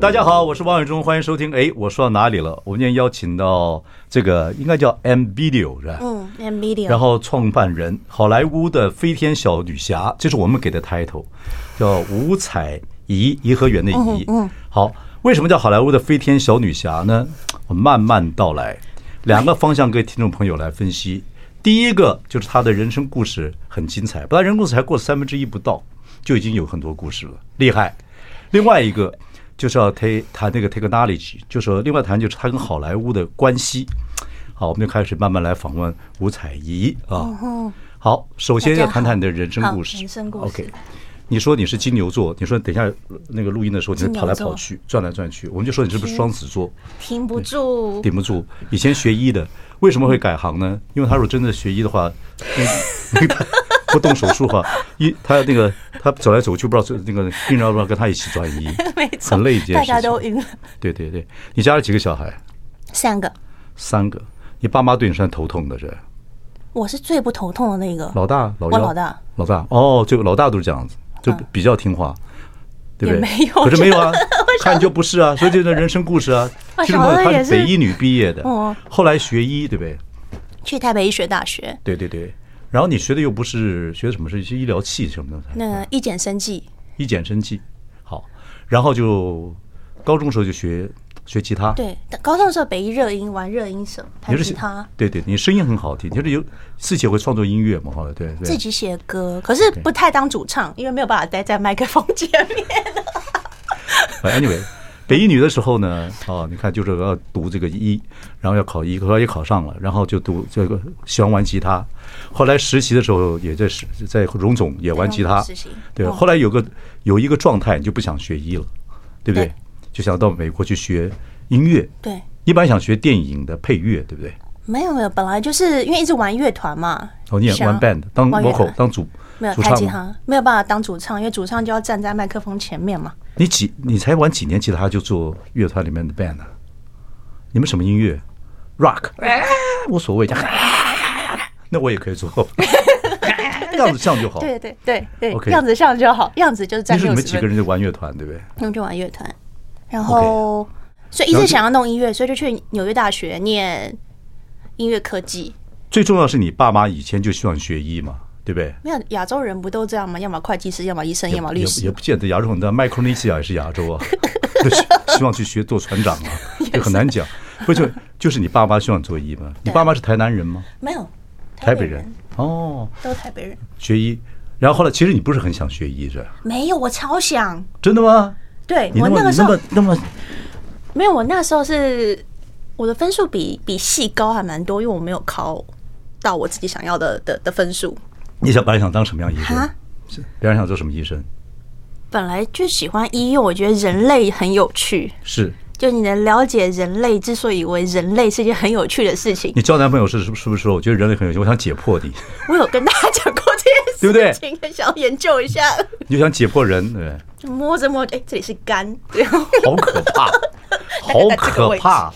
大家好，我是王伟忠，欢迎收听。哎，我说到哪里了？我们今天邀请到这个应该叫 M Video 是吧？嗯，M Video。然后创办人好莱坞的飞天小女侠，这是我们给的 title，叫五彩颐，颐和园的颐。嗯。好，为什么叫好莱坞的飞天小女侠呢？我慢慢道来，两个方向给听众朋友来分析。第一个就是她的人生故事很精彩，不但人生故事才过了三分之一不到，就已经有很多故事了，厉害。另外一个。就是要谈谈那个 technology，就说另外谈就是他跟好莱坞的关系。好，我们就开始慢慢来访问吴彩怡啊。好，首先要谈谈你的人生故事。人生故事。OK，你说你是金牛座，你说等一下那个录音的时候，你跑来跑去，转来转去，我们就说你是不是双子座？停不住，顶不住。以前学医的，为什么会改行呢？因为他如果真的学医的话，不动手术哈，一他那个他走来走去，不知道那个病人要不要跟他一起转移，很累一件事情，大家都晕了。对对对，你家里几个小孩？三个。三个，你爸妈对你算头痛的是？我是最不头痛的那个。老大，老我老大，老大哦，就老大都是这样子，就比较听话，对不对？没有，可是没有啊，看就不是啊，所以这是人生故事啊。其实他是北医女毕业的，后来学医，对不对？去台北医学大学。对对对。然后你学的又不是学的什么，是一些医疗器什么的。那医检生技，医检生技，好。然后就高中时候就学学吉他。对，高中的时候北医热音玩热音社，弹吉他。对对，你声音很好听，就是有自己会创作音乐嘛，后来对对。自己写歌，可是不太当主唱，因为没有办法待在麦克风前面。Anyway。北一女的时候呢，哦，你看就是要读这个医，然后要考医，后来也考上了，然后就读这个喜欢玩吉他。后来实习的时候也在实在荣总也玩吉他，对。后来有个有一个状态，你就不想学医了，对不对？就想到美国去学音乐。对，一般想学电影的配乐，对不对？没有没有，本来就是因为一直玩乐团嘛。哦，你也玩 band 当 vocal 当主。没有弹吉他，没有办法当主唱，因为主唱就要站在麦克风前面嘛。你几你才玩几年吉他就做乐团里面的 band 呢？你们什么音乐？Rock，无所谓，那我也可以做，样子像就好。对对对对，OK，样子像就好，样子就是在。那是你们几个人就玩乐团，对不对？那就玩乐团，然后所以一直想要弄音乐，所以就去纽约大学念音乐科技。最重要是你爸妈以前就希望学医嘛。对不对？没有亚洲人不都这样吗？要么会计师，要么医生，要么律师。也不见得，亚洲很大，麦克罗尼西亚也是亚洲啊，希望去学做船长啊，就很难讲。不就就是你爸妈希望做医吗？你爸妈是台南人吗？没有，台北人哦，都台北人。学医，然后后来其实你不是很想学医是吧？没有，我超想。真的吗？对，我那个时候那么没有，我那时候是我的分数比比系高还蛮多，因为我没有考到我自己想要的的的分数。你想本来想当什么样医生？是别人想做什么医生？本来就喜欢医，因为我觉得人类很有趣。是，就你能了解人类之所以为人类是一件很有趣的事情。你交男朋友是是是不是说？我觉得人类很有趣，我想解破你。我有跟大家讲过这件事情，对不对？想要研究一下。你就想解破人，对？就摸着摸着，哎，这里是肝，对 好可怕，好可怕。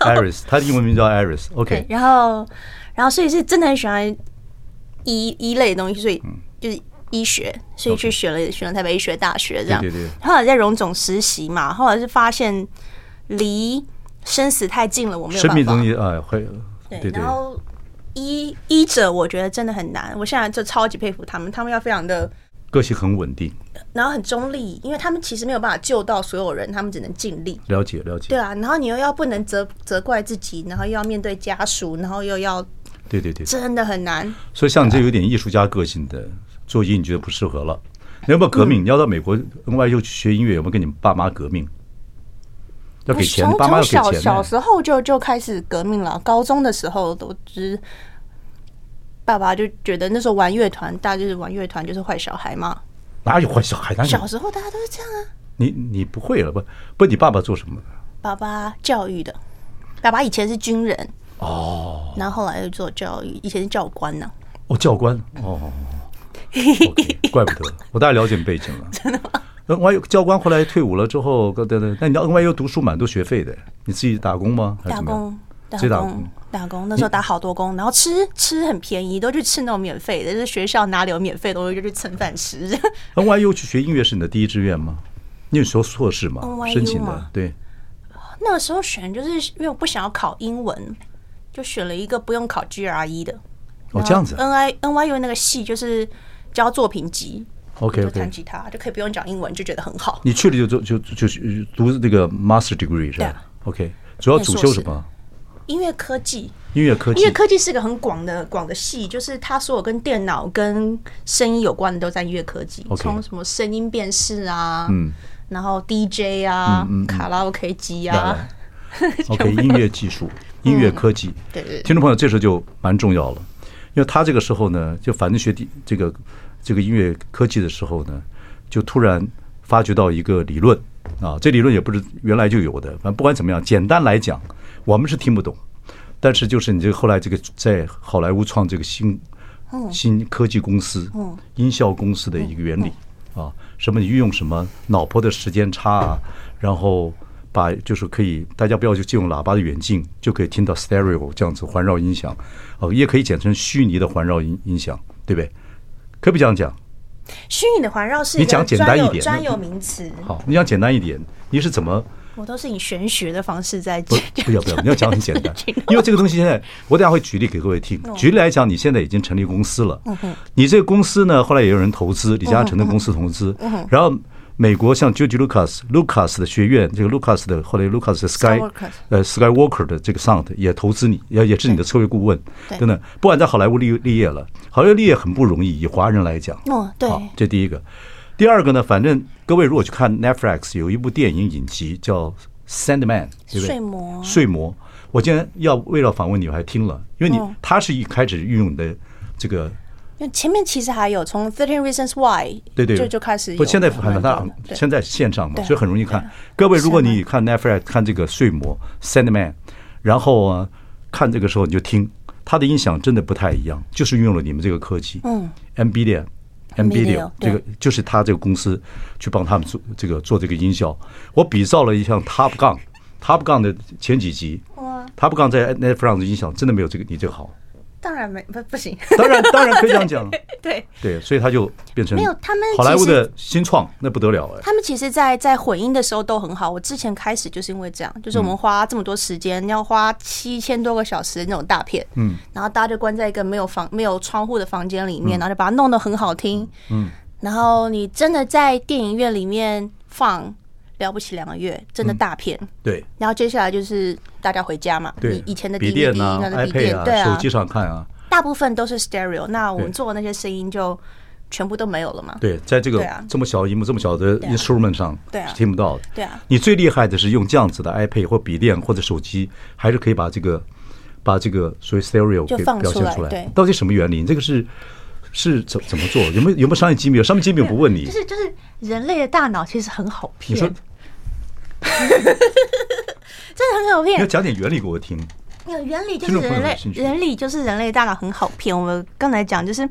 Iris，他的英文名叫 Iris。OK，然后，然后，所以是真的很喜欢。医医类的东西，所以就是医学，所以去选了选了台北医学大学这样。对对对。后来在荣总实习嘛，后来是发现离生死太近了，我没有办法。生命东西啊，会。对。然后医医者，我觉得真的很难。我现在就超级佩服他们，他们要非常的个性很稳定，然后很中立，因为他们其实没有办法救到所有人，他们只能尽力。了解了解。对啊，然后你又要不能责责怪自己，然后又要面对家属，然后又要。对对对，真的很难。所以像你这有点艺术家个性的做音，你觉得不适合了？你要不要革命？你要到美国 NYU 去学音乐，有没有跟你爸妈革命？要给钱，爸妈要给钱。小小时候就就开始革命了，高中的时候都只爸爸就觉得那时候玩乐团，大家就是玩乐团就是坏小孩嘛。哪有坏小孩？小时候大家都是这样啊。你你不会了不？不，你爸爸做什么的？爸爸教育的，爸爸以前是军人哦，然后后来又做教育，以前是教官呢、啊。哦，教官哦，okay, 怪不得，我大概了解你背景了。真的吗？NYU 教官后来退伍了之后，对对，那你到 NYU 读书蛮多学费的，你自己打工吗？打工。打工，打工，那时候打好多工，然后吃吃很便宜，都去吃那种免费的，就是学校哪里有免费的东西就去蹭饭吃。NYU 去学音乐是你的第一志愿吗？你有时候硕士吗？NYU 申请的，对。那个时候选就是因为我不想要考英文，就选了一个不用考 GRE 的。哦，这样子。N I N Y U 那个系就是教作品集，OK，就弹吉他就可以不用讲英文，就觉得很好。你去了就就就就读那个 Master Degree 是吧？OK，主要主修什么？音乐科技，音乐科技，音乐科技是个很广的广的系，就是它所有跟电脑、跟声音有关的都在音乐科技，从.什么声音辨识啊，嗯，然后 DJ 啊，嗯嗯嗯、卡拉 OK 机啊，OK，音乐技术、音乐科技，嗯、对，听众朋友，这时候就蛮重要了，因为他这个时候呢，就反正学这这个这个音乐科技的时候呢，就突然发觉到一个理论。啊，这理论也不是原来就有的，反正不管怎么样，简单来讲。我们是听不懂，但是就是你这个后来这个在好莱坞创这个新新科技公司、音效公司的一个原理。啊，什么你运用什么脑波的时间差啊，然后把就是可以大家不要去借用喇叭的远近，就可以听到 stereo 这样子环绕音响哦，也可以简称虚拟的环绕音音响，对不对？可不可以这样讲？虚拟的环绕是你讲简单一点专有名词。好，你讲简单一点，你是怎么？我都是以玄学的方式在讲，不要不要，你要讲很简单，因为这个东西现在我等下会举例给各位听。举例来讲，你现在已经成立公司了，你这个公司呢，后来也有人投资，李嘉诚的公司投资，然后美国像 George Lucas Lucas 的学院，这个 Lucas 的后来 Lucas 的 Sky 呃 Skywalker 的这个 Sound 也投资你，也也是你的策略顾问，真的，不管在好莱坞立立业了，好莱坞立业很不容易，以华人来讲，哦，对，这第一个。第二个呢，反正各位如果去看 Netflix 有一部电影影集叫《Sandman》，对不对？睡魔。睡魔。我今天要为了访问你，我还听了，因为你他是一开始运用的这个。因为前面其实还有从《Thirteen Reasons Why》对对就就开始。不，现在很多他现在线上嘛，所以很容易看。各位，如果你看 Netflix 看这个《睡魔》《Sandman》，然后啊看这个时候你就听，它的音响真的不太一样，就是运用了你们这个科技，嗯，NVIDIA。NVIDIA 这个就是他这个公司去帮他们做这个做这个音效。我比照了一下 Top Gun，Top Gun 的前几集，Top Gun 在 Netflix 的音响真的没有这个你这个好。当然没不不行，当然当然可以这样讲，对对，所以他就变成没有他们好莱坞的新创，那不得了哎。他们其实，在在混音的时候都很好。我之前开始就是因为这样，就是我们花这么多时间，要花七千多个小时的那种大片，嗯，然后大家就关在一个没有房、没有窗户的房间里面，然后就把它弄得很好听，嗯，然后你真的在电影院里面放。了不起两个月，真的大片。对，然后接下来就是大家回家嘛。对，以前的笔电啊、iPad 啊，对啊，手机上看啊。大部分都是 stereo，那我们做的那些声音就全部都没有了嘛。对，在这个这么小的荧幕、这么小的 instrument 上，对是听不到的。对啊，你最厉害的是用这样子的 iPad 或笔电或者手机，还是可以把这个把这个所谓 stereo 给表现出来。对，到底什么原理？你这个是是怎怎么做？有没有有没有商业机密？有商业机密我不问你。就是就是人类的大脑其实很好骗。真的很好骗！你要讲点原理给我听。有原理就是人类，原理就是人类大脑很好骗。我们刚才讲就是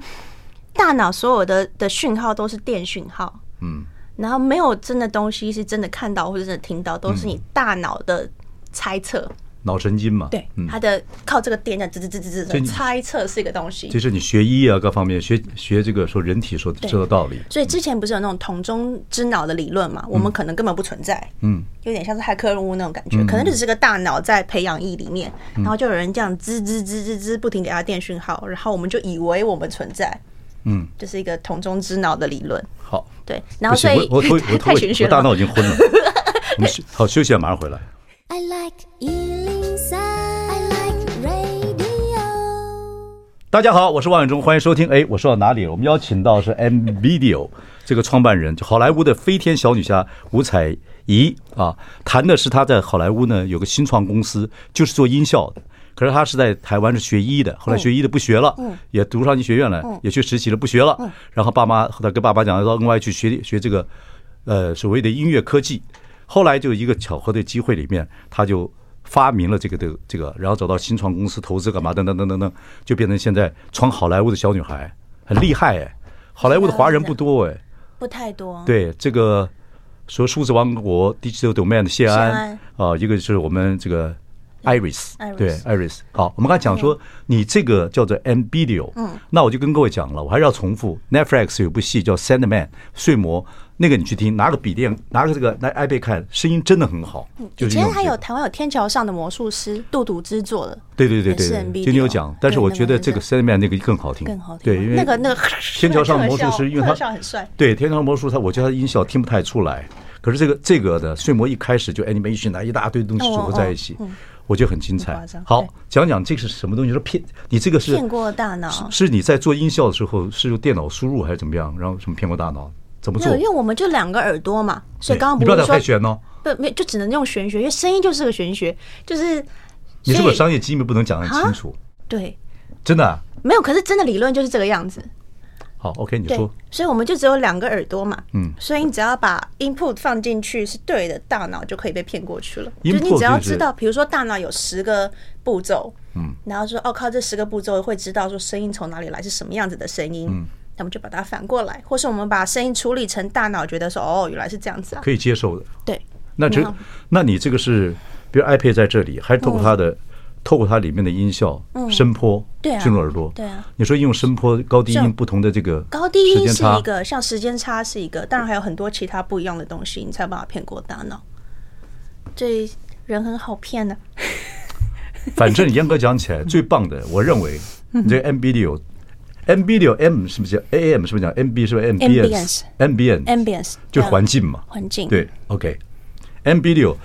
大脑所有的的讯号都是电讯号，嗯，然后没有真的东西是真的看到或者真的听到，都是你大脑的猜测。脑神经嘛，对，它的靠这个电在吱吱吱吱吱，猜测是一个东西。就是你学医啊，各方面学学这个说人体说这个道理。所以之前不是有那种桶中之脑的理论嘛？我们可能根本不存在，嗯，有点像是骇客任务那种感觉，可能只是个大脑在培养液里面，然后就有人这样吱吱吱吱吱不停给他电讯号，然后我们就以为我们存在，嗯，就是一个桶中之脑的理论。好，对，然后所以我我我 我大脑已经昏了，我们好休息啊，马上回来。I like 大家好，我是王永忠，欢迎收听。哎，我说到哪里了？我们邀请到是 nvidio 这个创办人，就好莱坞的飞天小女侠吴彩怡啊，谈的是她在好莱坞呢有个新创公司，就是做音效的。可是她是在台湾是学医的，后来学医的不学了，也读上医学院了，也去实习了，不学了。然后爸妈后来跟爸爸讲，到 NY 去学学这个呃所谓的音乐科技。后来就一个巧合的机会里面，他就发明了这个的这个，然后找到新创公司投资干嘛等等等等等，就变成现在闯好莱坞的小女孩，很厉害哎。好莱坞的华人不多哎，不太多。对这个说数字王国 Digital Domain 的谢安啊，一个是我们这个。Iris，对，Iris。好，我们刚才讲说，你这个叫做 Ambidio，嗯，那我就跟各位讲了，我还是要重复，Netflix 有部戏叫《Sandman》睡魔，那个你去听，拿个笔电，拿个这个拿 iPad 看，声音真的很好。以前还有台湾有天桥上的魔术师杜笃之做的，对对对对，就你有讲，但是我觉得这个 Sandman 那个更好听，更好听。对，因为那个那个 天桥上魔术师，因为他很帅，对，天桥魔术他，我觉得他音效听不太出来，可是这个这个的睡魔一开始就 animation 啊，一大堆东西组合在一起。我觉得很精彩。好，讲讲这个是什么东西？是骗你这个是骗过大脑？是你在做音效的时候是用电脑输入还是怎么样？然后什么骗过大脑？怎么做？因为我们就两个耳朵嘛，所以刚刚不要太玄哦。不，没就只能用玄学，因为声音就是个玄学，就是你是不是商业机密不能讲得很清楚？对，真的没有。可是真的理论就是这个样子。好，OK，你说。所以我们就只有两个耳朵嘛，嗯，所以你只要把 input 放进去是对的，大脑就可以被骗过去了。就是你只要知道，比如说大脑有十个步骤，嗯，然后说哦，靠这十个步骤会知道说声音从哪里来，是什么样子的声音，嗯，那么就把它反过来，或是我们把声音处理成大脑觉得说哦，原来是这样子啊，可以接受的。对，那这那你这个是，比如 iPad 在这里，还是透过它的？透过它里面的音效，声波进入耳朵。对啊，你说用声波、高低音不同的这个高低音是一个，像时间差是一个，当然还有很多其他不一样的东西，你才有办法骗过大脑。这人很好骗呢。反正严格讲起来，最棒的，我认为你这个 MBideo，MBideo M 是不是叫 AM？是不是讲 MB？是不是 Ambience？Ambience，Ambience 就是环境嘛，环境。对，OK，MBideo。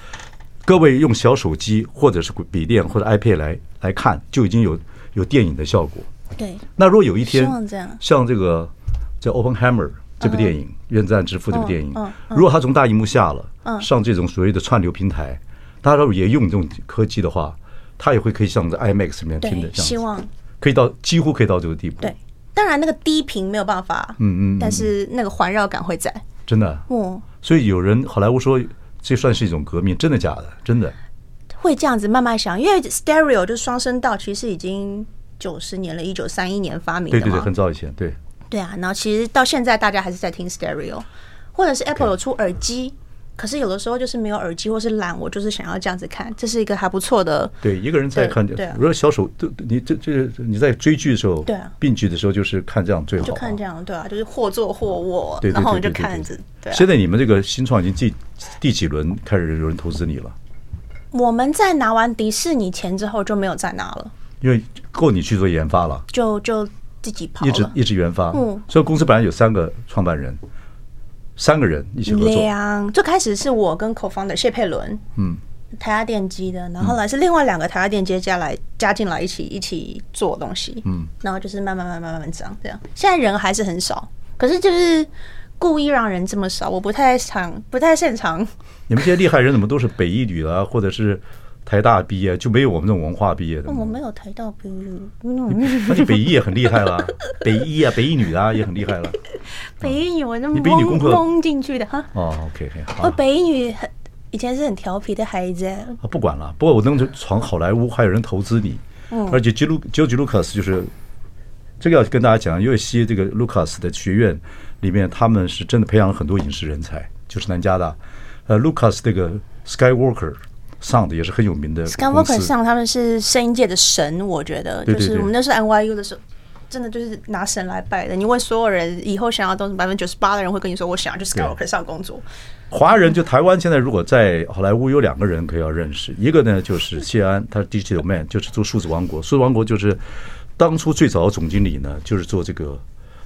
各位用小手机或者是笔电或者 iPad 来来看，就已经有有电影的效果。对。那如果有一天，像这个叫《Oppenheimer》这部电影《原子弹之父》这部电影，如果它从大荧幕下了，上这种所谓的串流平台，大家如果也用这种科技的话，它也会可以像在 IMAX 里面听的这样。希望可以到几乎可以到这个地步。对。当然，那个低频没有办法。嗯嗯。但是那个环绕感会在。真的。哦。所以有人好莱坞说。这算是一种革命，真的假的？真的会这样子慢慢想，因为 stereo 就双声道，其实已经九十年了，一九三一年发明。对对对，很早以前，对。对啊，然后其实到现在大家还是在听 stereo，或者是 Apple 有出耳机，可是有的时候就是没有耳机，或是懒，我就是想要这样子看，这是一个还不错的。对，一个人在看，对，如果小手，你这这你在追剧的时候，对啊，并剧的时候就是看这样最好，就看这样，对啊，就是或坐或卧，然后你就看着。对现在你们这个新创已经第第几轮开始有人投资你了？我们在拿完迪士尼钱之后就没有再拿了，因为够你去做研发了，就就自己跑，一直一直研发。嗯，所以公司本来有三个创办人，三个人一起合作。两最开始是我跟 co-founder 谢佩伦，嗯，台压电机的，然后后来是另外两个台压电机加来加进来一起一起做东西，嗯，然后就是慢慢慢慢慢慢涨这样。现在人还是很少，可是就是。故意让人这么少，我不太常，不太擅长。你们这些厉害人怎么都是北一女啊，或者是台大毕业，就没有我们这种文化毕业的？我没有台大毕业，那你北医 也很厉害了，北医啊，北医女啊也很厉害了。北医女我那么懵懵进去的哈。哦，OK，好。我北一女很以前是很调皮的孩子。啊，不管了，不过我能闯好莱坞，还有人投资你，嗯，而且吉鲁吉吉鲁卡斯就是这个要跟大家讲因为西这个卢卡斯的学院。里面他们是真的培养了很多影视人才，就是南加大，呃，Lucas 这个 Skywalker Sound 也是很有名的。Skywalker Sound 他们是声音界的神，我觉得，就是我们那时候 NYU 的时候，真的就是拿神来拜的。你问所有人以后想要东西，百分之九十八的人会跟你说，我想要去 Skywalker Sound 工作。华人就台湾现在如果在好莱坞有两个人可以要认识，一个呢就是谢安，他是 Digital Man，就是做数字王国，数字王国就是当初最早的总经理呢，就是做这个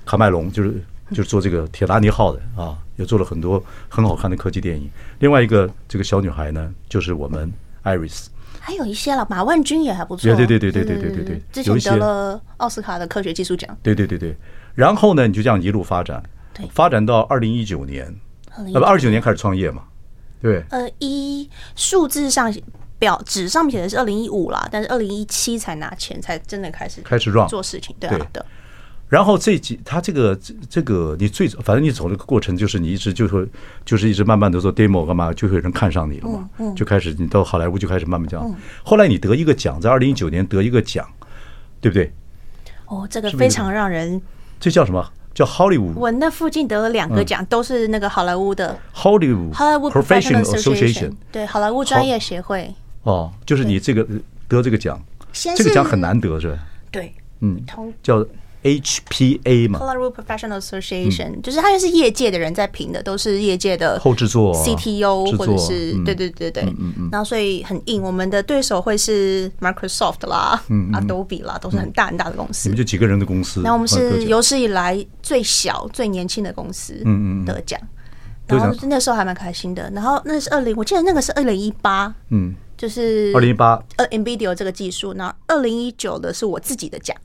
卡麦隆，就是。就是做这个铁达尼号的啊，也做了很多很好看的科技电影。另外一个这个小女孩呢，就是我们 Iris。还有一些了，马万军也还不错。对对对对对对对对对，之前得了奥斯卡的科学技术奖。对对对对，然后呢，你就这样一路发展，对，发展到二零一九年，呃不，二九年开始创业嘛，对。呃，一数字上表纸上面写的是二零一五啦，但是二零一七才拿钱，才真的开始开始 run 做事情，对啊，对。然后这几他这个这个你最反正你走这个过程就是你一直就说就是一直慢慢的做 demo 干嘛，就会有人看上你了嘛，就开始你到好莱坞就开始慢慢讲。后来你得一个奖，在二零一九年得一个奖，对不对？哦，这个非常让人。这叫什么？叫 Hollywood。我那附近得了两个奖，都是那个好莱坞的 Hollywood Hollywood Professional Association，对，好莱坞专业协会。哦，就是你这个得这个奖，这个奖很难得是吧？对，嗯，叫。HPA 嘛，Hollywood Professional Association，就是他就是业界的人在评的，都是业界的后制作 CTO 或者是对对对对，然后所以很硬。我们的对手会是 Microsoft 啦、Adobe 啦，都是很大很大的公司。你们就几个人的公司？然后我们是有史以来最小、最年轻的公司，嗯嗯，得奖。然后那时候还蛮开心的。然后那是二零，我记得那个是二零一八，嗯，就是二零一八，呃，NVIDIA 这个技术。然后二零一九的是我自己的奖。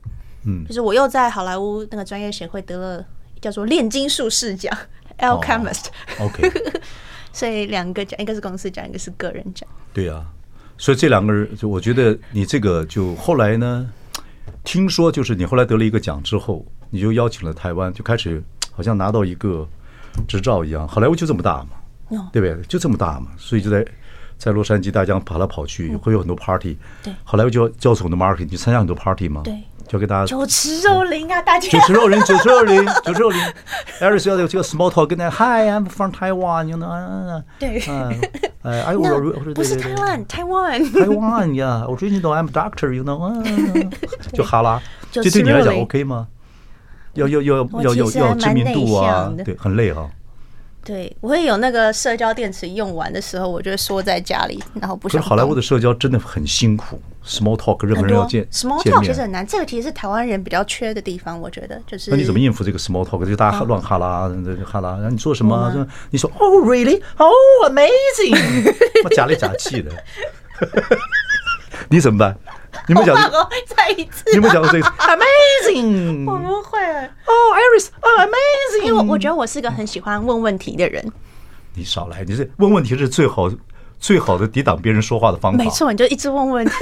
嗯，就是我又在好莱坞那个专业协会得了叫做炼金术士奖，Alchemist。OK，所以两个奖，一个是公司奖，一个是个人奖。对啊，所以这两个人，就我觉得你这个就后来呢，听说就是你后来得了一个奖之后，你就邀请了台湾，就开始好像拿到一个执照一样。好莱坞就这么大嘛，对不对？就这么大嘛，所以就在在洛杉矶大江跑来跑去，会有很多 party。对，好莱坞就教授很多 marketing，你参加很多 party 吗？对。就给大家酒池肉林啊，大家酒池肉林，酒池肉林，酒池肉林。Iris 要有这个 small talk 跟他，Hi，I'm from Taiwan，you know？对，哎，哎，我不是台湾，台湾，台湾呀，我最近都 I'm doctor，you know？就哈拉，这对你来讲 OK 吗？要要要要要要知名度啊，对，很累哈。对，我会有那个社交电池用完的时候，我就缩在家里，然后不想。可是好莱坞的社交真的很辛苦，small talk 任何人要见。small talk 其实很难，这个其实是台湾人比较缺的地方，我觉得就是。那你怎么应付这个 small talk？就大家乱哈拉，哈拉，然后你做什么？你说 Oh really？Oh amazing！我假里假气的，你怎么办？你们讲再一次，你们讲过这个 amazing，我不会哦，Iris，哦，amazing，因为我我觉得我是个很喜欢问问题的人。你少来，你是问问题是最好最好的抵挡别人说话的方法。没错，你就一直问问题，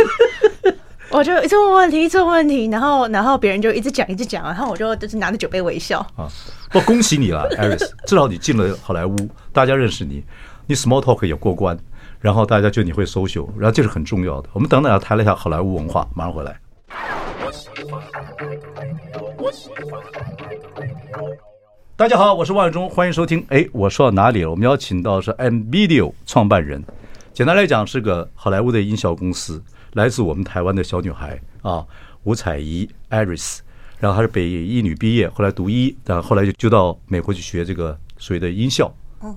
我就一直问问题，一直问问题，然后然后别人就一直讲一直讲，然后我就就是拿着酒杯微笑啊。不，恭喜你了，Iris，至少你进了好莱坞，大家认识你，你 small talk 也过关。然后大家觉得你会 social，然后这是很重要的。我们等等要谈了一下好莱坞文化，马上回来。大家好，我是万忠，欢迎收听。哎，我说到哪里了？我们邀请到是 nvidio 创办人，简单来讲是个好莱坞的音效公司，来自我们台湾的小女孩啊，吴彩怡 Iris。然后她是北医女毕业，后来读医，然后后来就就到美国去学这个所谓的音效。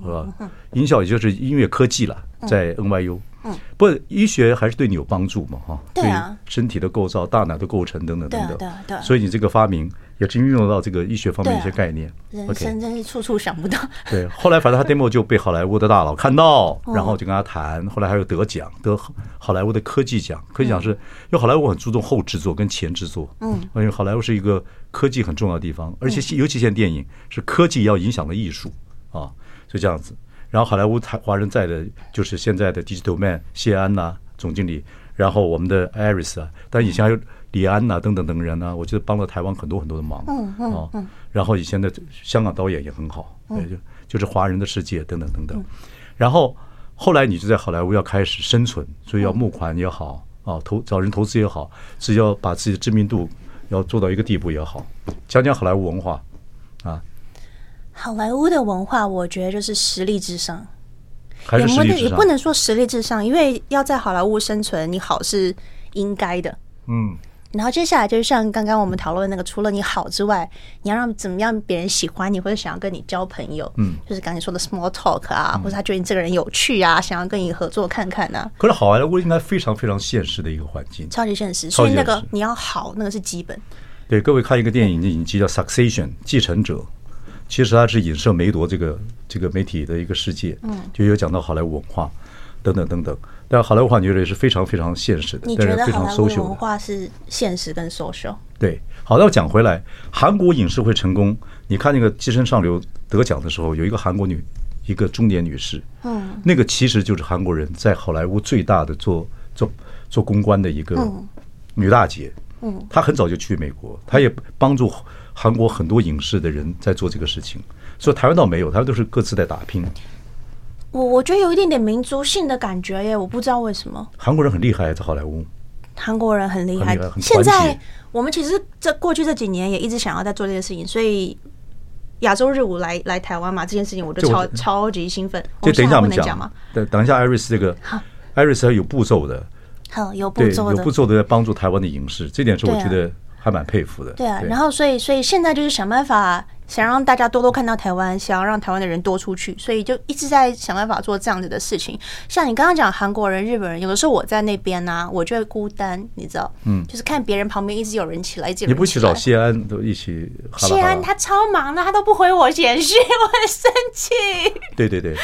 是吧？音效也就是音乐科技了，在 NYU。嗯，不过医学还是对你有帮助嘛？哈，对身体的构造、大脑的构成等等等等。对对。所以你这个发明也是运用到这个医学方面一些概念。人生真是处处想不到。对，后来反正他 demo 就被好莱坞的大佬看到，然后就跟他谈。后来还有得奖，得好莱坞的科技奖。科技奖是因为好莱坞很注重后制作跟前制作。嗯，因为好莱坞是一个科技很重要的地方，而且尤其现在电影是科技要影响了艺术啊。就这样子，然后好莱坞台华人在的就是现在的 Digital Man 谢安呐总经理，然后我们的 Iris 啊，但以前还有李安呐等等等人呢，我觉得帮了台湾很多很多的忙，嗯嗯，然后以前的香港导演也很好，对，就就是华人的世界等等等等，然后后来你就在好莱坞要开始生存，所以要募款也好啊，投找人投资也好，是要把自己的知名度要做到一个地步也好，讲讲好莱坞文化啊。好莱坞的文化，我觉得就是实力至上，也不能也不能说实力至上，因为要在好莱坞生存，你好是应该的。嗯，然后接下来就是像刚刚我们讨论的那个，除了你好之外，你要让怎么样别人喜欢你，或者想要跟你交朋友，嗯，就是刚才说的 small talk 啊，或者他觉得你这个人有趣啊，想要跟你合作看看啊。可是好莱坞应该非常非常现实的一个环境，超级现实，所以那个你要好，那个是基本。对，各位看一个电影的影集叫 Succession，继承者。其实它是影射梅铎这个这个媒体的一个世界，嗯，就有讲到好莱坞文化等等等等。但好莱坞文化，你觉得也是非常非常现实的，你觉得好莱坞文化是现实跟 social？对，好，那我讲回来，韩国影视会成功。你看那个《寄生上流》得奖的时候，有一个韩国女，一个中年女士，嗯，那个其实就是韩国人在好莱坞最大的做做做公关的一个女大姐。嗯，她很早就去美国，她也帮助韩国很多影视的人在做这个事情，所以台湾倒没有，台湾都是各自在打拼。我我觉得有一点点民族性的感觉耶，我不知道为什么。韩国人很厉害，在好莱坞。韩国人很厉害，现在我们其实这过去这几年也一直想要在做这件事情，所以亚洲日舞来来台湾嘛，这件事情我就超超级兴奋。就等一下我们讲。嘛，等等一下，艾瑞斯这个，艾瑞斯还有步骤的，好有步骤的，有步骤的在帮助台湾的影视，这点是我觉得还蛮佩服的。对啊，然后所以所以现在就是想办法。想让大家多多看到台湾，想要让台湾的人多出去，所以就一直在想办法做这样子的事情。像你刚刚讲韩国人、日本人，有的时候我在那边呢、啊，我就会孤单，你知道？嗯，就是看别人旁边一直有人起来，一直有人起来。你不去找谢安都一起哈哈？谢安他超忙的，他都不回我简讯，我很生气。对对对，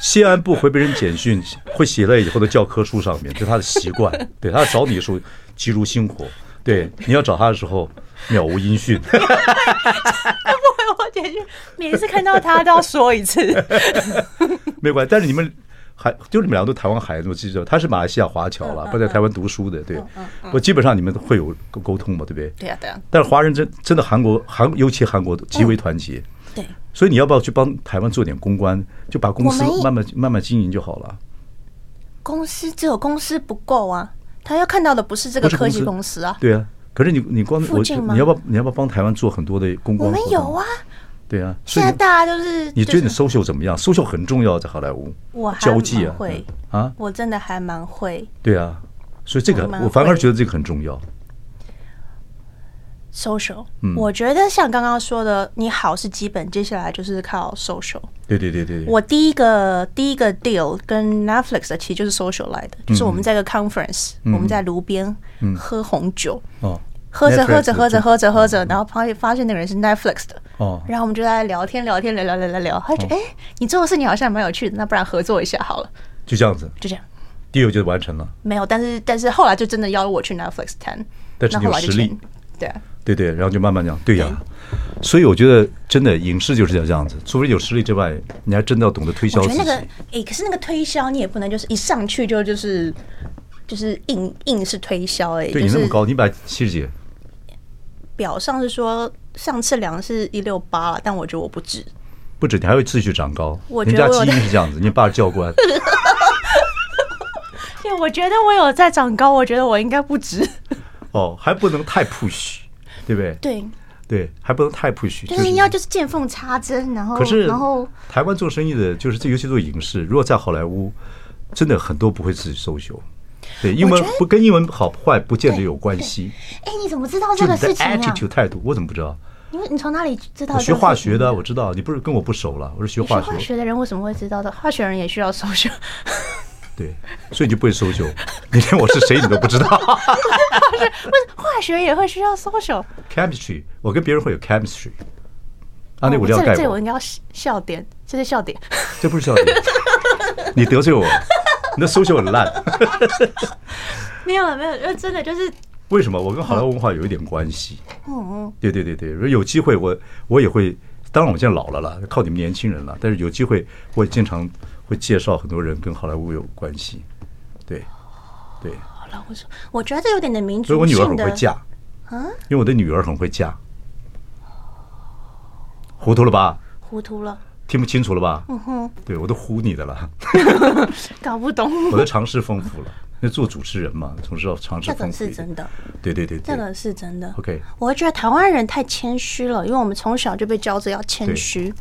谢安不回别人简讯，会写在以后的教科书上面，这是他的习惯。对，他找你的时候急如星火，对，你要找他的时候渺无音讯。我简直每次看到他都要说一次，没关系。但是你们还就你们两个都台湾孩子，我记得他是马来西亚华侨了，不在台湾读书的，对。我基本上你们会有沟通嘛，对不对？对呀，对呀。但是华人真真的韩国韩，尤其韩国极为团结。对。所以你要不要去帮台湾做点公关，就把公司慢慢慢慢经营就好了。公司只有公司不够啊，他要看到的不是这个科技公司啊。对啊。可是你你光我你要不要你要不要帮台湾做很多的公关？我们有啊。对啊，现在大家都是。你觉得你 social 怎么样？social 很重要，在好莱坞。我交际啊，会啊，我真的还蛮会。对啊，所以这个我反而觉得这个很重要。social，我觉得像刚刚说的，你好是基本，接下来就是靠 social。对对对对。我第一个第一个 deal 跟 Netflix 的其实就是 social 来的，就是我们在一个 conference，我们在炉边喝红酒。哦。喝着喝着喝着喝着喝着，然后发现发现那个人是 Netflix 的，哦，然后我们就在聊天聊天聊聊聊聊聊，他就觉得哎，你做的事情好像蛮有趣的，那不然合作一下好了，就这样子，就这样，deal 就完成了。没有，但是但是后来就真的邀我去 Netflix 谈，但是你有实力，对啊，对对，然后就慢慢讲，对呀，所以我觉得真的影视就是要这样子，除非有实力之外，你还真的要懂得推销。我觉得那个哎，可是那个推销你也不能就是一上去就就是就是硬硬是推销哎，对你那么高，你把七十几。表上是说上次量是一六八了，但我觉得我不止，不止，你还会继续长高。我觉得我家基因是这样子，你爸是教官。对，我觉得我有在长高，我觉得我应该不止。哦，还不能太 push，对不对？对对，还不能太 push，就是你要就是见缝插针，然后可是然后台湾做生意的，就是这尤其做影视，如果在好莱坞，真的很多不会自己 social。对，英文不跟英文好坏不见得有关系。哎，你怎么知道这个事情啊？attitude 态度，我怎么不知道？因为你从哪里知道？我学化学的，我知道。你不是跟我不熟了？我是学化学。化学的人为什么会知道的？化学人也需要 social。对，所以你就不会 social。你连我是谁你都不知道。化学不是化学也会需要 social。Chemistry，我跟别人会有 chemistry。啊，那我要盖。这我应该要笑点，这是笑点。这不是笑点，你得罪我。你的 social 很烂，没有了，没有，因为真的就是为什么我跟好莱坞文化有一点关系？嗯嗯，对对对对，如果有机会我我也会，当然我现在老了啦，靠你们年轻人了，但是有机会我也经常会介绍很多人跟好莱坞有关系。对对，好了，我说我觉得这有点的民族，所以我女儿很会嫁啊，因为我的女儿很会嫁，糊涂了吧？糊涂了。听不清楚了吧？嗯哼，对我都唬你的了，搞不懂。我的常识丰富了，那做主持人嘛，总是要常识丰富。这个是真的，对对对，这个是真的。OK，我会觉得台湾人太谦虚了，因为我们从小就被教着要谦虚。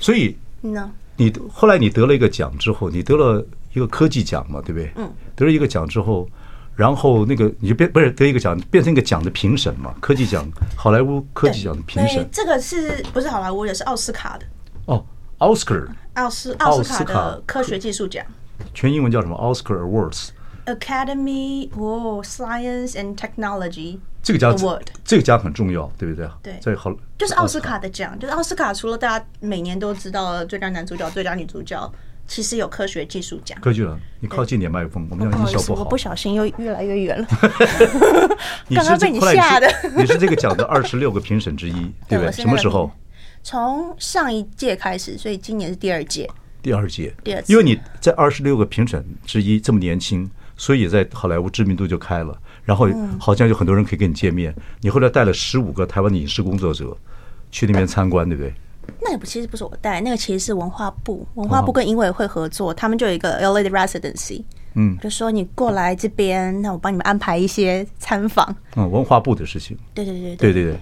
所以，呢，你后来你得了一个奖之后，你得了一个科技奖嘛，对不对？嗯，得了一个奖之后，然后那个你就变不是得一个奖，变成一个奖的评审嘛，科技奖，好莱坞科技奖的评审。这个是不是好莱坞也是奥斯卡的？哦。奥斯卡，奥斯奥斯卡的科学技术奖，全英文叫什么？Oscar Awards，Academy of Science and Technology。这个奖，这个奖很重要，对不对？对，这好，就是奥斯卡的奖，就是奥斯卡。除了大家每年都知道最佳男主角、最佳女主角，其实有科学技术奖。科技了，你靠近点麦克风，我们这样音效不好。我不小心又越来越远了。刚刚被你吓的。你是这个奖的二十六个评审之一，对不对？什么时候？从上一届开始，所以今年是第二届。第二届，第二届。因为你在二十六个评审之一这么年轻，所以在好莱坞知名度就开了。然后好像有很多人可以跟你见面。你后来带了十五个台湾的影视工作者去那边参观，对不对？那也不其实不是我带，那个其实是文化部，文化部跟影委会合作，他们就有一个 LA 的 residency，嗯，就说你过来这边，那我帮你们安排一些参访。嗯，文化部的事情。对对对对对对，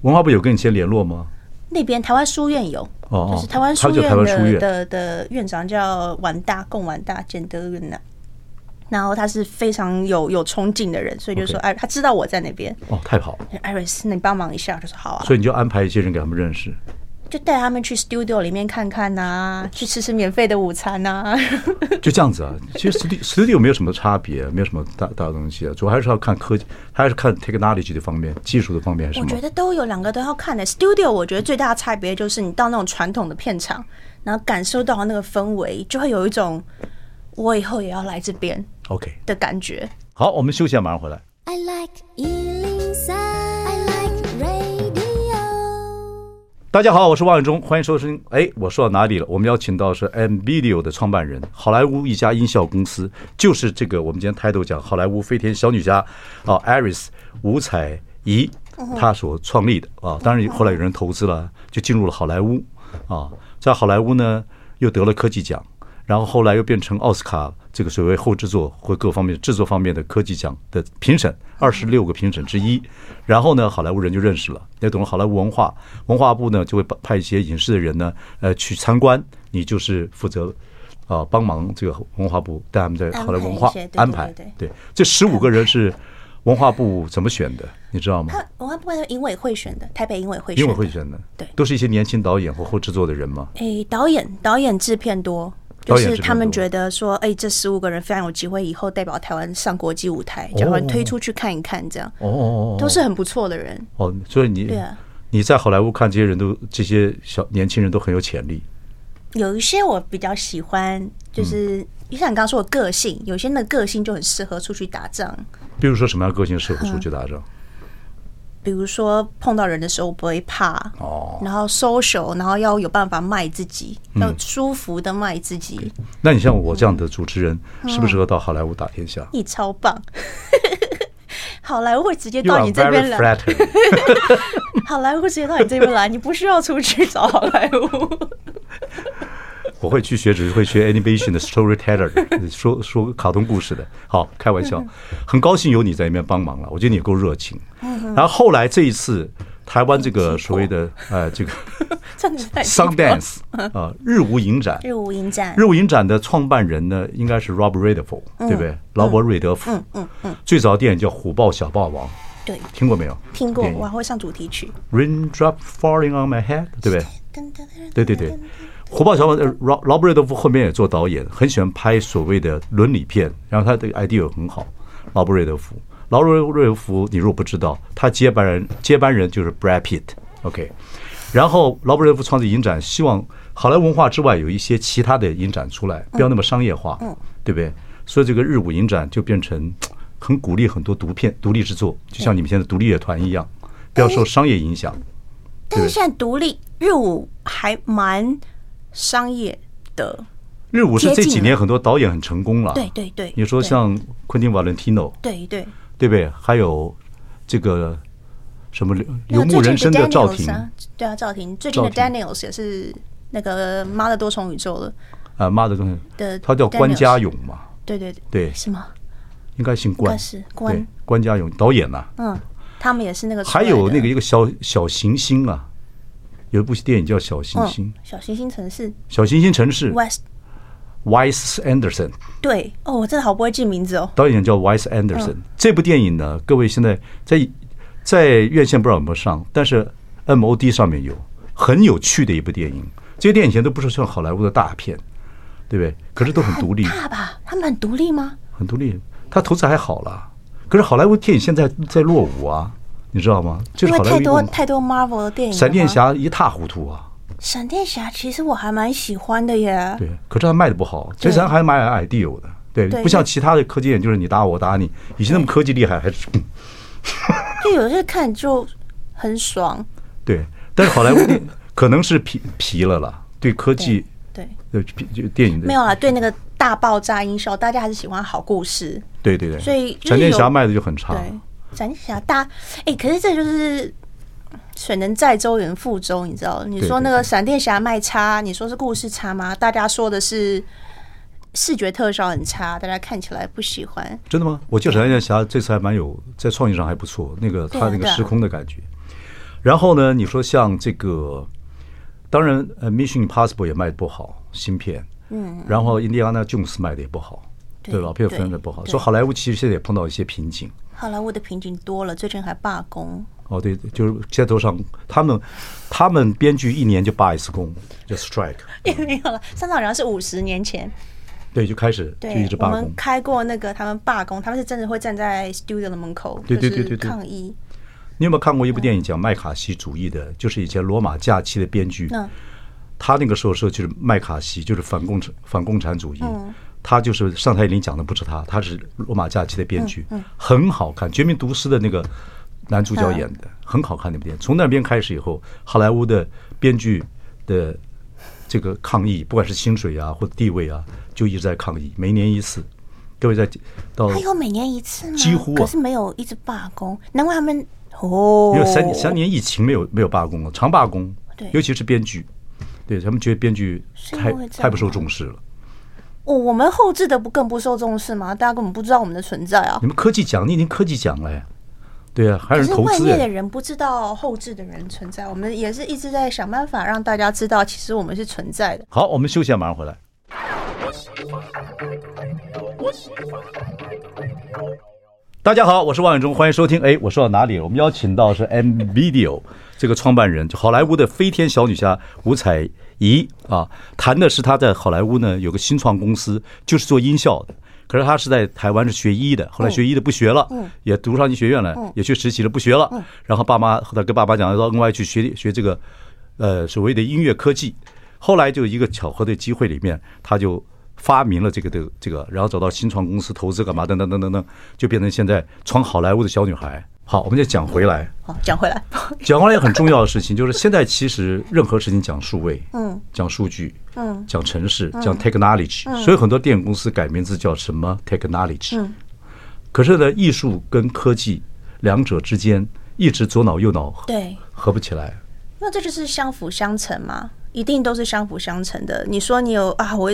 文化部有跟你先联络吗？那边台湾书院有，哦，就是台湾书院的的的院长叫完大贡完大简德云呐。然后他是非常有有冲劲的人，所以就说哎，他知道我在那边。哦，太好了。艾瑞斯，你帮忙一下，就说好啊。所以你就安排一些人给他们认识，就带他们去 studio 里面看看呐，去吃吃免费的午餐呐。就这样子啊，其实 studio studio 没有什么差别，没有什么大大的东西啊，主要还是要看科技，还是看 technology 的方面，技术的方面？我觉得都有两个都要看的。studio 我觉得最大的差别就是你到那种传统的片场，然后感受到那个氛围，就会有一种。我以后也要来这边，OK 的感觉。好，我们休息一下，马上回来。I like 103, I like radio。大家好，我是王伟忠，欢迎收听。哎，我说到哪里了？我们邀请到是 MVideo 的创办人，好莱坞一家音效公司，就是这个我们今天 title 讲好莱坞飞天小女侠啊，Aris 吴采仪，她所创立的啊。当然后来有人投资了，就进入了好莱坞啊，在好莱坞呢又得了科技奖。然后后来又变成奥斯卡这个所谓后制作或各方面制作方面的科技奖的评审，二十六个评审之一。然后呢，好莱坞人就认识了，也懂了好莱坞文化。文化部呢就会派一些影视的人呢，呃，去参观。你就是负责啊，帮忙这个文化部带他们在好莱坞文化安排。对，这十五个人是文化部怎么选的？你知道吗？文化部是影委会选的，台北影委会。影委会选的，对，都是一些年轻导演或后制作的人吗？诶，导演，导演制片多。就是他们觉得说，哎，这十五个人非常有机会，以后代表台湾上国际舞台，就会推出去看一看，这样哦，都是很不错的人哦。所以你对啊，你在好莱坞看这些人都这些小年轻人都很有潜力。有一些我比较喜欢，就是就像你刚刚说的个性，有些人的个性就很适合出去打仗。比如说什么样的个性适合出去打仗？比如说碰到人的时候不会怕哦，然后 social，然后要有办法卖自己，要舒服的卖自己。那你像我这样的主持人，适不适合到好莱坞打天下？你超棒，好莱坞会直接到你这边来。好莱坞直接到你这边来，你不需要出去找好莱坞。我会去学，只是会学 animation 的 storyteller，说说卡通故事的。好，开玩笑，很高兴有你在里面帮忙了。我觉得你也够热情。然后后来这一次，台湾这个所谓的呃这个 Sundance 啊，日无影展，日无影展，日无影展的创办人呢，应该是 Robert Redford，对不对？劳勃瑞德福。嗯嗯嗯。最早的电影叫《虎豹小霸王》，对，听过没有？听过，我还会上主题曲。Raindrop falling on my head，对不对？对对对。虎豹小王，劳劳布瑞德夫后面也做导演，很喜欢拍所谓的伦理片，然后他的 idea 很好。劳布瑞德夫，劳布瑞德夫，你如果不知道，他接班人接班人就是 Brad Pitt，OK。然后劳布瑞德福创立影展，希望好莱坞文化之外有一些其他的影展出来，不要那么商业化，对不对？所以这个日舞影展就变成很鼓励很多独片独立制作，就像你们现在独立乐团一样，不要受商业影响。但是现在独立日舞还蛮。商业的日舞是这几年很多导演很成功了，对对对。你说像昆汀·瓦伦蒂诺，对对，对不对？还有这个什么游牧人生的赵婷，对啊，赵婷。最近的 Daniels 也是那个妈的多重宇宙了。啊，妈的多重的，他叫关家勇嘛，对对对，是吗？应该姓关，是关。关家勇导演呐，嗯，他们也是那个，还有那个一个小小行星啊。有一部电影叫《小行星》，小行星城市，小行星城市，West Wes Anderson，对，哦，我真的好不会记名字哦。导演叫 Wes Anderson，这部电影呢，各位现在在在院线不知道有没有上，但是 MOD 上面有，很有趣的一部电影。这些电影以前都不是像好莱坞的大片，对不对？可是都很独立。大吧？他们很独立吗？很独立，他投资还好了。可是好莱坞电影现在在落伍啊。你知道吗？就是太多太多 Marvel 的电影，闪电侠一塌糊涂啊！闪电侠其实我还蛮喜欢的耶。对，可是他卖的不好，其实还蛮 ideal 的。对，不像其他的科技演，就是你打我打你，以前那么科技厉害，还是 就有些看就很爽。对，但是好莱坞电可能是疲疲了啦，对科技，对对就电影没有啦，对那个大爆炸音效，大家还是喜欢好故事。对对对，所以闪电侠卖的就很差。对，闪电侠大哎，可是这就是水能载舟，也能覆舟，你知道？你说那个闪电侠卖差，你说是故事差吗？大家说的是视觉特效很差，大家看起来不喜欢。真的吗？我觉得闪电侠这次还蛮有在创意上还不错，那个他那个时空的感觉。然后呢，你说像这个，当然呃，Mission Impossible 也卖的不好，芯片。嗯。然后印第安纳琼斯卖的也不好，对吧？片分的不好，所以好莱坞其实现在也碰到一些瓶颈。好莱坞的瓶颈多了，最近还罢工。哦，对，就是街头上，他们他们编剧一年就罢一次工，就 strike。也没有了，上次好像是五十年前。对，就开始就一直罢工。我们开过那个他们罢工，他们是真的会站在 studio 的门口，对对对对抗议。你有没有看过一部电影讲麦卡锡主义的？就是以前《罗马假期》的编剧，他那个时候说就是麦卡锡，就是反共产反共产主义。他就是上台领奖的不是他，他是《罗马假期》的编剧，很好看，《绝命毒师》的那个男主角演的很好看那部电影。从那边开始以后，好莱坞的编剧的这个抗议，不管是薪水啊或者地位啊，就一直在抗议，每年一次。各位在到还有每年一次吗？几乎、啊、可是没有一直罢工，难怪他们。哦，因为三年三年疫情没有没有罢工了，常罢工，对，尤其是编剧，对他们觉得编剧太太不受重视了。哦，我们后置的不更不受重视吗？大家根本不知道我们的存在啊！你们科技奖，你已经科技奖了呀？对啊，还有人投资。外面的人不知道后置的人存在，我们也是一直在想办法让大家知道，其实我们是存在的。好，我们休息，马上回来。大家好，我是王永忠，欢迎收听。哎，我说到哪里了？我们邀请到是 M Video 这个创办人，就好莱坞的飞天小女侠吴采仪啊，谈的是他在好莱坞呢有个新创公司，就是做音效的。可是他是在台湾是学医的，后来学医的不学了，也读上医学院了，也去实习了，不学了。然后爸妈后来跟爸爸讲，到 NY 去学学这个呃所谓的音乐科技。后来就一个巧合的机会里面，他就。发明了这个的这个，然后找到新创公司投资干嘛等等等等等，就变成现在闯好莱坞的小女孩。好，我们就讲回来。好，讲回来，讲回来很重要的事情就是现在其实任何事情讲数位，嗯，讲数据，嗯，讲城市，讲 technology，所以很多电影公司改名字叫什么 technology。嗯，可是呢，艺术跟科技两者之间一直左脑右脑对合不起来。那这就是相辅相成嘛，一定都是相辅相成的。你说你有啊，我。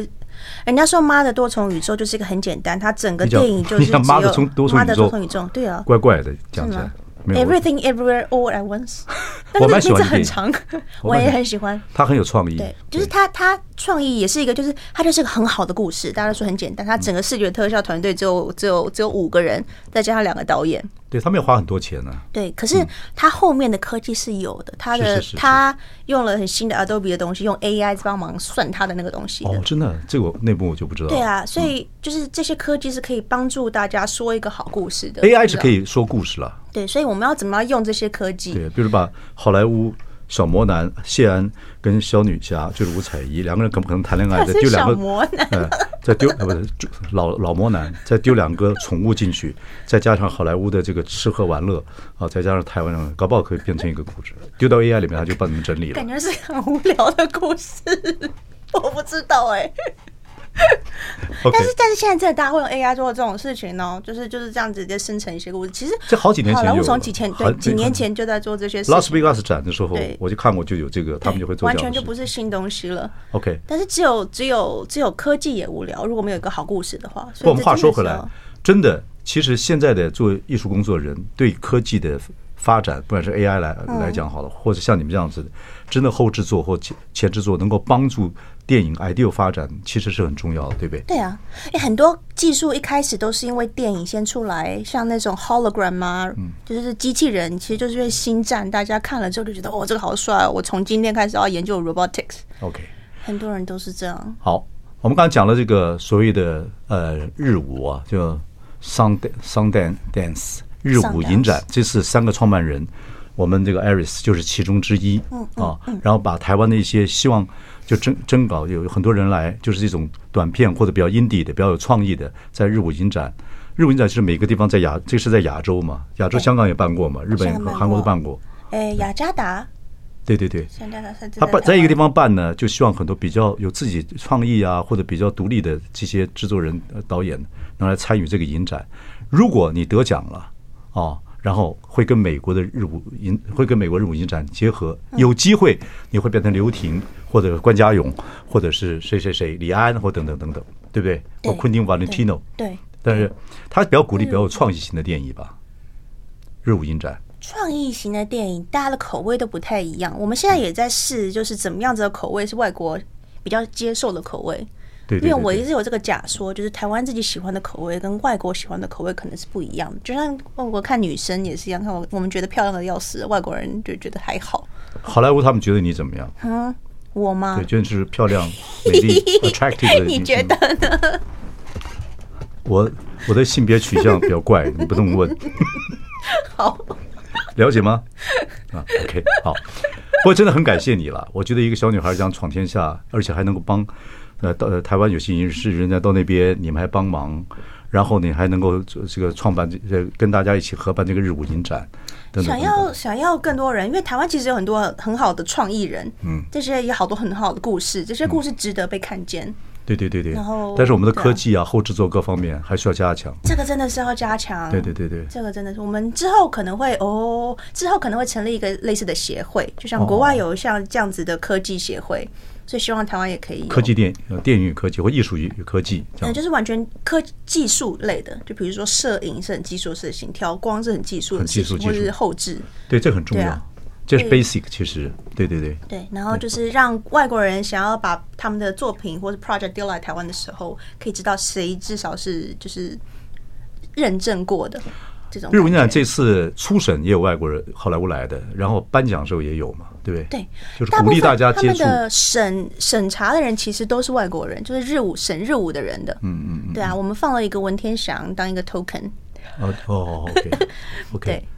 人家说《妈的多重宇宙》就是一个很简单，它整个电影就是 只有妈的多重宇宙，对啊，怪怪的讲起来。Everything Everywhere All at Once，我蛮喜欢很长，我也很喜欢。他很有创意，对，就是他他创意也是一个，就是他就是个很好的故事。大家都说很简单，他整个视觉特效团队只有只有只有五个人，再加上两个导演。对，他没有花很多钱呢。对，可是他后面的科技是有的，他的他用了很新的 Adobe 的东西，用 AI 帮忙算他的那个东西。哦，真的，这个内部我就不知道。对啊，所以就是这些科技是可以帮助大家说一个好故事的。AI 是可以说故事了。对，所以我们要怎么样用这些科技？对，比如把好莱坞。小魔男谢安跟小女侠就是吴彩仪两个人可不可能谈恋爱？的？就两个，嗯，再丢啊 不是老老魔男，再丢两个宠物进去，再加上好莱坞的这个吃喝玩乐啊，再加上台湾人，搞不好可以变成一个故事。丢到 AI 里面，他就帮你们整理了。感觉是很无聊的故事，我不知道哎、欸。但是但是现在真的大家会用 AI 做这种事情呢？就是就是这样直接生成一些故事。其实这好几年前好莱坞，从几千对几年前就在做这些事。拉斯维加斯展的时候，我就看过，就有这个，他们就会做。完全就不是新东西了。OK，但是只有只有只有科技也无聊，如果没有一个好故事的话。不，我们话说回来，真的，其实现在的做艺术工作人对科技的发展，不管是 AI 来来讲好了，或者像你们这样子的，真的后制作或前前制作能够帮助。电影 idea 发展其实是很重要的，对不对？对啊，诶，很多技术一开始都是因为电影先出来，像那种 hologram 啊，嗯，就是机器人，其实就是因为星战，大家看了之后就觉得哦，这个好帅哦，我从今天开始要研究 robotics。OK，很多人都是这样。好，我们刚才讲了这个所谓的呃日舞啊，就 Sun Sun Dance 日舞影展，这是三个创办人，我们这个 Aris 就是其中之一，嗯啊，然后把台湾的一些希望。就征征稿有很多人来，就是这种短片或者比较 indie 的、比较有创意的，在日舞影展。日舞影展是每个地方在亚，这是在亚洲嘛？亚洲香港也办过嘛？日本和韩国都办过。哎，雅加达对对对，他他办在一个地方办呢，就希望很多比较有自己创意啊，或者比较独立的这些制作人、导演能来参与这个影展。如果你得奖了哦，然后会跟美国的日舞影会跟美国日舞影展结合，有机会你会变成刘婷或者关家勇，或者是谁谁谁李安或等等等等，对不对？或昆汀瓦伦蒂诺。对，但是他比较鼓励比较有创意型的电影吧，日舞影展。创意型的电影，大家的口味都不太一样。我们现在也在试，就是怎么样子的口味是外国比较接受的口味。对，因为我一直有这个假说，就是台湾自己喜欢的口味跟外国喜欢的口味可能是不一样的。就像外国看女生也是一样，看我我们觉得漂亮的要死，外国人就觉得还好。好莱坞他们觉得你怎么样？嗯，我吗？对，觉得是漂亮、美丽、attractive 的。你觉得呢？我我的性别取向比较怪，你不用问。好。了解吗？啊，OK，好。不过真的很感谢你了。我觉得一个小女孩这样闯天下，而且还能够帮呃到台湾有些影视人家到那边，你们还帮忙，然后你还能够这个创办这跟大家一起合办这个日舞影展。想要想要更多人，因为台湾其实有很多很好的创意人，嗯，这些也好多很好的故事，这些故事值得被看见。嗯对对对对，然后但是我们的科技啊，后制作各方面还需要加强。这个真的是要加强。对对对对，这个真的是我们之后可能会哦，之后可能会成立一个类似的协会，就像国外有像这样子的科技协会，所以希望台湾也可以科技电电影与科技或艺术与科技，嗯，就是完全科技术类的，就比如说摄影是很技术的事情，调光是很技术的事情，或者是后置，对，这很重要。这是 basic，其实。对对对。对，然后就是让外国人想要把他们的作品或者 project 丢来台湾的时候，可以知道谁至少是就是认证过的这种。日舞影展这次初审也有外国人好莱坞来的，然后颁奖的时候也有嘛，对不对？对，就是鼓励大家接触。他们的审审查的人其实都是外国人，就是日舞审日舞的人的。嗯嗯嗯。对啊，我们放了一个文天祥当一个 token。哦哦，OK OK。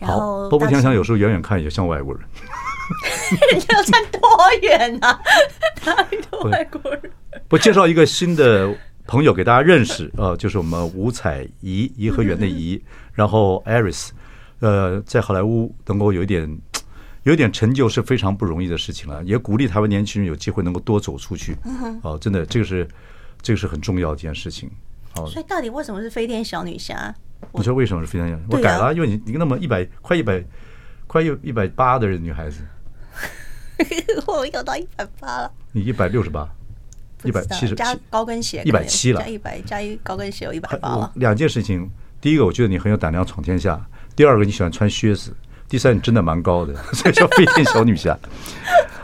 好，波波想想有时候远远看也像外国人。人 家要站多远啊？哪里的外国人？不介绍一个新的朋友给大家认识呃，就是我们吴彩怡，颐和园的颐，然后 Aris，呃，在好莱坞能够有一点有点成就是非常不容易的事情了，也鼓励台湾年轻人有机会能够多走出去。哦，真的，这个是这个是很重要的一件事情。哦，所以到底为什么是飞天小女侠？你说为什么是飞天小女侠？我改了，因为你你那么一百快一百快有一百八的人女孩子，我有到一百八了。你一百六十八，一百七十加高跟鞋一百七了，加一百加一高跟鞋有一百八了。两件事情，第一个我觉得你很有胆量闯天下，第二个你喜欢穿靴子，第三你真的蛮高的，所以叫飞天小女侠。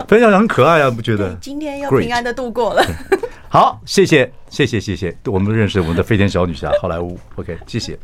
飞天小女侠很可爱啊，不觉得？今天又平安的度过了。好，谢谢谢谢谢谢，我们认识我们的飞天小女侠好莱坞，OK，谢谢。